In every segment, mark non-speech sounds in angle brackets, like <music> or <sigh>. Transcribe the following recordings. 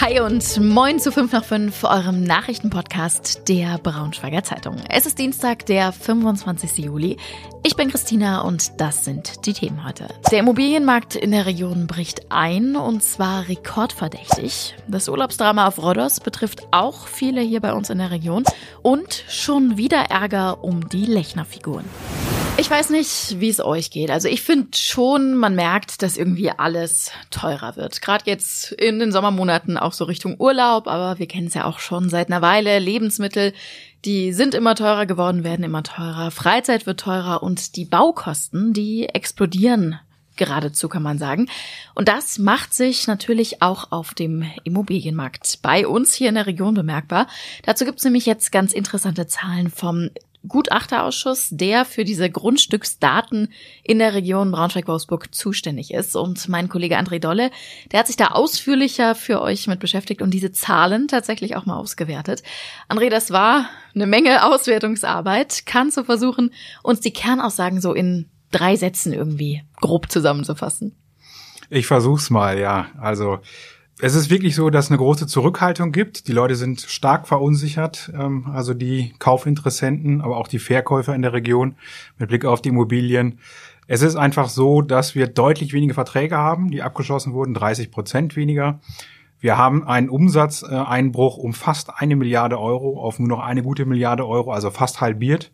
Hi und moin zu 5 nach 5, eurem Nachrichtenpodcast der Braunschweiger Zeitung. Es ist Dienstag, der 25. Juli. Ich bin Christina und das sind die Themen heute. Der Immobilienmarkt in der Region bricht ein und zwar rekordverdächtig. Das Urlaubsdrama auf Rhodos betrifft auch viele hier bei uns in der Region und schon wieder Ärger um die Lechner-Figuren. Ich weiß nicht, wie es euch geht. Also ich finde schon, man merkt, dass irgendwie alles teurer wird. Gerade jetzt in den Sommermonaten auch so Richtung Urlaub, aber wir kennen es ja auch schon seit einer Weile. Lebensmittel, die sind immer teurer geworden, werden immer teurer. Freizeit wird teurer und die Baukosten, die explodieren geradezu, kann man sagen. Und das macht sich natürlich auch auf dem Immobilienmarkt bei uns hier in der Region bemerkbar. Dazu gibt es nämlich jetzt ganz interessante Zahlen vom Gutachterausschuss, der für diese Grundstücksdaten in der Region Braunschweig-Wolfsburg zuständig ist. Und mein Kollege André Dolle, der hat sich da ausführlicher für euch mit beschäftigt und diese Zahlen tatsächlich auch mal ausgewertet. André, das war eine Menge Auswertungsarbeit. Kannst du versuchen, uns die Kernaussagen so in drei Sätzen irgendwie grob zusammenzufassen? Ich versuch's mal, ja. Also es ist wirklich so, dass eine große Zurückhaltung gibt. Die Leute sind stark verunsichert, ähm, also die Kaufinteressenten, aber auch die Verkäufer in der Region mit Blick auf die Immobilien. Es ist einfach so, dass wir deutlich weniger Verträge haben, die abgeschlossen wurden, 30 Prozent weniger. Wir haben einen Umsatzeinbruch um fast eine Milliarde Euro auf nur noch eine gute Milliarde Euro, also fast halbiert.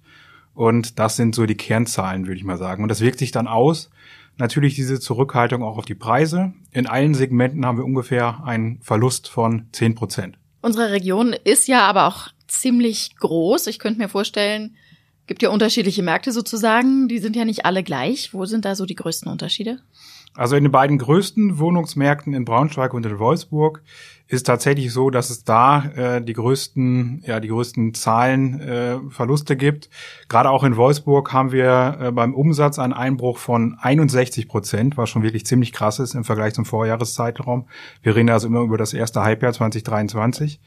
Und das sind so die Kernzahlen, würde ich mal sagen. Und das wirkt sich dann aus natürlich diese Zurückhaltung auch auf die Preise. In allen Segmenten haben wir ungefähr einen Verlust von 10 Prozent. Unsere Region ist ja aber auch ziemlich groß. Ich könnte mir vorstellen, gibt ja unterschiedliche Märkte sozusagen. Die sind ja nicht alle gleich. Wo sind da so die größten Unterschiede? Also in den beiden größten Wohnungsmärkten in Braunschweig und in Wolfsburg ist tatsächlich so, dass es da äh, die größten, ja, die größten Zahlen äh, Verluste gibt. Gerade auch in Wolfsburg haben wir äh, beim Umsatz einen Einbruch von 61 Prozent, was schon wirklich ziemlich krass ist im Vergleich zum Vorjahreszeitraum. Wir reden also immer über das erste Halbjahr 2023.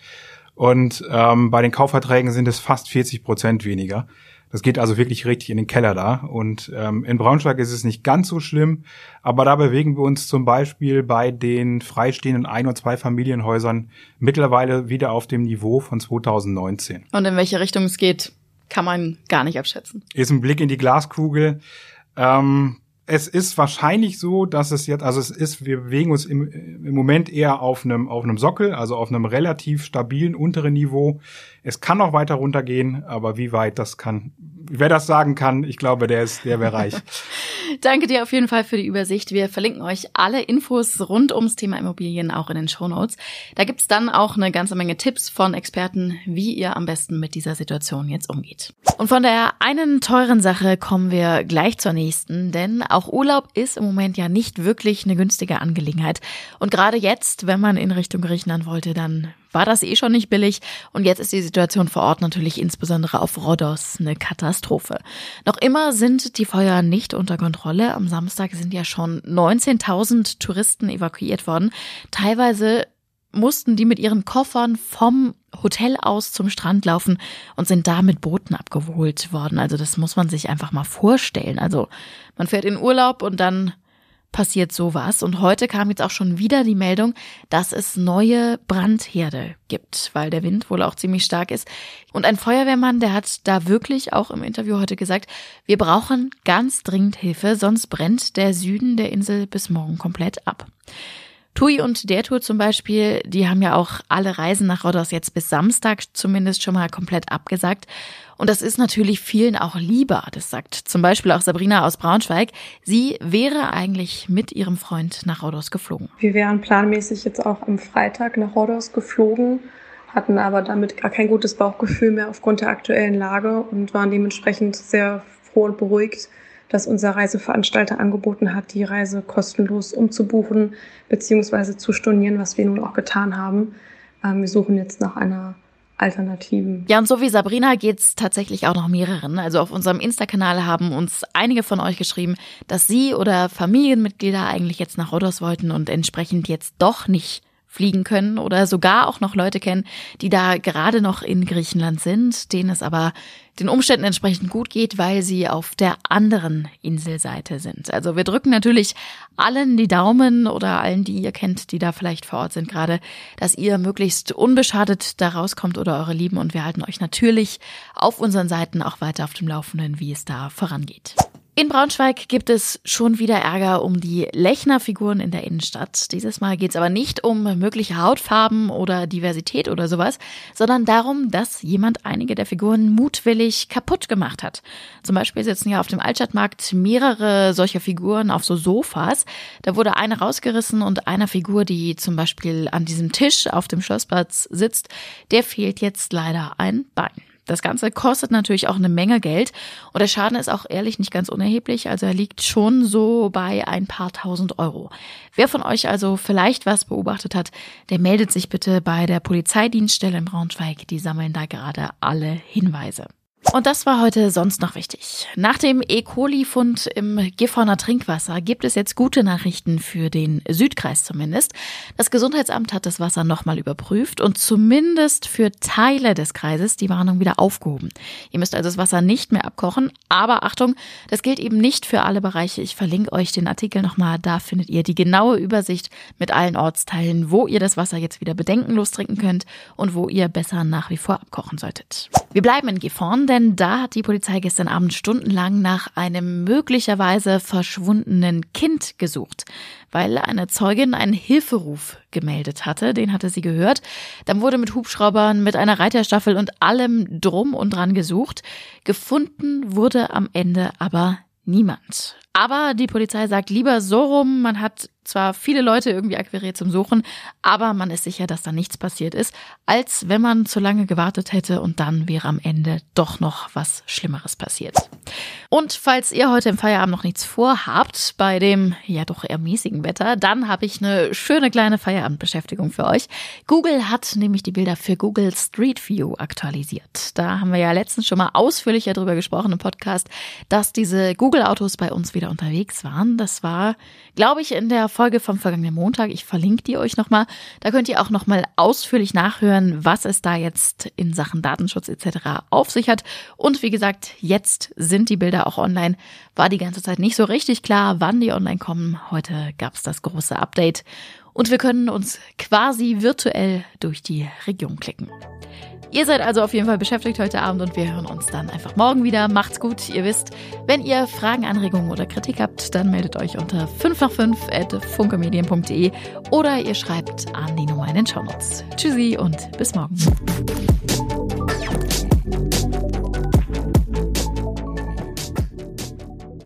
Und ähm, bei den Kaufverträgen sind es fast 40 Prozent weniger. Das geht also wirklich richtig in den Keller da. Und ähm, in Braunschweig ist es nicht ganz so schlimm, aber da bewegen wir uns zum Beispiel bei den freistehenden Ein- und Zweifamilienhäusern mittlerweile wieder auf dem Niveau von 2019. Und in welche Richtung es geht, kann man gar nicht abschätzen. Ist ein Blick in die Glaskugel. Ähm, es ist wahrscheinlich so, dass es jetzt, also es ist, wir bewegen uns im, im Moment eher auf einem, auf einem Sockel, also auf einem relativ stabilen unteren Niveau. Es kann noch weiter runtergehen, aber wie weit das kann, wer das sagen kann, ich glaube, der ist, der wäre reich. <laughs> Danke dir auf jeden Fall für die Übersicht. Wir verlinken euch alle Infos rund ums Thema Immobilien auch in den Show Notes. Da gibt's dann auch eine ganze Menge Tipps von Experten, wie ihr am besten mit dieser Situation jetzt umgeht. Und von der einen teuren Sache kommen wir gleich zur nächsten, denn auch Urlaub ist im Moment ja nicht wirklich eine günstige Angelegenheit. Und gerade jetzt, wenn man in Richtung Griechenland wollte, dann war das eh schon nicht billig und jetzt ist die Situation vor Ort natürlich insbesondere auf Rhodos eine Katastrophe. Noch immer sind die Feuer nicht unter Kontrolle. Am Samstag sind ja schon 19.000 Touristen evakuiert worden. Teilweise mussten die mit ihren Koffern vom Hotel aus zum Strand laufen und sind da mit Booten abgeholt worden. Also das muss man sich einfach mal vorstellen. Also man fährt in Urlaub und dann passiert sowas. Und heute kam jetzt auch schon wieder die Meldung, dass es neue Brandherde gibt, weil der Wind wohl auch ziemlich stark ist. Und ein Feuerwehrmann, der hat da wirklich auch im Interview heute gesagt, wir brauchen ganz dringend Hilfe, sonst brennt der Süden der Insel bis morgen komplett ab. TUI und der Tour zum Beispiel, die haben ja auch alle Reisen nach Rhodos jetzt bis Samstag zumindest schon mal komplett abgesagt. Und das ist natürlich vielen auch lieber. Das sagt zum Beispiel auch Sabrina aus Braunschweig. Sie wäre eigentlich mit ihrem Freund nach Rhodos geflogen. Wir wären planmäßig jetzt auch am Freitag nach Rhodos geflogen, hatten aber damit gar kein gutes Bauchgefühl mehr aufgrund der aktuellen Lage und waren dementsprechend sehr froh und beruhigt, dass unser Reiseveranstalter angeboten hat, die Reise kostenlos umzubuchen bzw. zu stornieren, was wir nun auch getan haben. Ähm, wir suchen jetzt nach einer Alternativen. Ja, und so wie Sabrina geht's tatsächlich auch noch mehreren. Also auf unserem Insta-Kanal haben uns einige von euch geschrieben, dass sie oder Familienmitglieder eigentlich jetzt nach Rhodos wollten und entsprechend jetzt doch nicht fliegen können oder sogar auch noch Leute kennen, die da gerade noch in Griechenland sind, denen es aber den Umständen entsprechend gut geht, weil sie auf der anderen Inselseite sind. Also wir drücken natürlich allen die Daumen oder allen, die ihr kennt, die da vielleicht vor Ort sind gerade, dass ihr möglichst unbeschadet da rauskommt oder eure Lieben und wir halten euch natürlich auf unseren Seiten auch weiter auf dem Laufenden, wie es da vorangeht. In Braunschweig gibt es schon wieder Ärger um die Lechner-Figuren in der Innenstadt. Dieses Mal geht es aber nicht um mögliche Hautfarben oder Diversität oder sowas, sondern darum, dass jemand einige der Figuren mutwillig kaputt gemacht hat. Zum Beispiel sitzen ja auf dem Altstadtmarkt mehrere solcher Figuren auf so Sofas. Da wurde eine rausgerissen und einer Figur, die zum Beispiel an diesem Tisch auf dem Schlossplatz sitzt, der fehlt jetzt leider ein Bein. Das Ganze kostet natürlich auch eine Menge Geld und der Schaden ist auch ehrlich nicht ganz unerheblich, also er liegt schon so bei ein paar tausend Euro. Wer von euch also vielleicht was beobachtet hat, der meldet sich bitte bei der Polizeidienststelle in Braunschweig, die sammeln da gerade alle Hinweise. Und das war heute sonst noch wichtig. Nach dem E. coli-Fund im Gifhorner Trinkwasser gibt es jetzt gute Nachrichten für den Südkreis zumindest. Das Gesundheitsamt hat das Wasser nochmal überprüft und zumindest für Teile des Kreises die Warnung wieder aufgehoben. Ihr müsst also das Wasser nicht mehr abkochen, aber Achtung, das gilt eben nicht für alle Bereiche. Ich verlinke euch den Artikel nochmal, da findet ihr die genaue Übersicht mit allen Ortsteilen, wo ihr das Wasser jetzt wieder bedenkenlos trinken könnt und wo ihr besser nach wie vor abkochen solltet. Wir bleiben in Gifhorn, denn da hat die Polizei gestern Abend stundenlang nach einem möglicherweise verschwundenen Kind gesucht, weil eine Zeugin einen Hilferuf gemeldet hatte, den hatte sie gehört. Dann wurde mit Hubschraubern, mit einer Reiterstaffel und allem drum und dran gesucht. Gefunden wurde am Ende aber niemand. Aber die Polizei sagt lieber so rum, man hat zwar viele Leute irgendwie akquiriert zum Suchen, aber man ist sicher, dass da nichts passiert ist, als wenn man zu lange gewartet hätte und dann wäre am Ende doch noch was Schlimmeres passiert. Und falls ihr heute im Feierabend noch nichts vorhabt, bei dem ja doch eher mäßigen Wetter, dann habe ich eine schöne kleine Feierabendbeschäftigung für euch. Google hat nämlich die Bilder für Google Street View aktualisiert. Da haben wir ja letztens schon mal ausführlicher drüber gesprochen im Podcast, dass diese Google-Autos bei uns wieder unterwegs waren. Das war, glaube ich, in der Folge vom vergangenen Montag. Ich verlinke die euch nochmal. Da könnt ihr auch nochmal ausführlich nachhören, was es da jetzt in Sachen Datenschutz etc. auf sich hat. Und wie gesagt, jetzt sind die Bilder auch online. War die ganze Zeit nicht so richtig klar, wann die online kommen. Heute gab es das große Update. Und wir können uns quasi virtuell durch die Region klicken. Ihr seid also auf jeden Fall beschäftigt heute Abend und wir hören uns dann einfach morgen wieder. Macht's gut. Ihr wisst, wenn ihr Fragen, Anregungen oder Kritik habt, dann meldet euch unter 5 nach 5 at funkemedien.de oder ihr schreibt an die Nummer in den Shownotes. Tschüssi und bis morgen.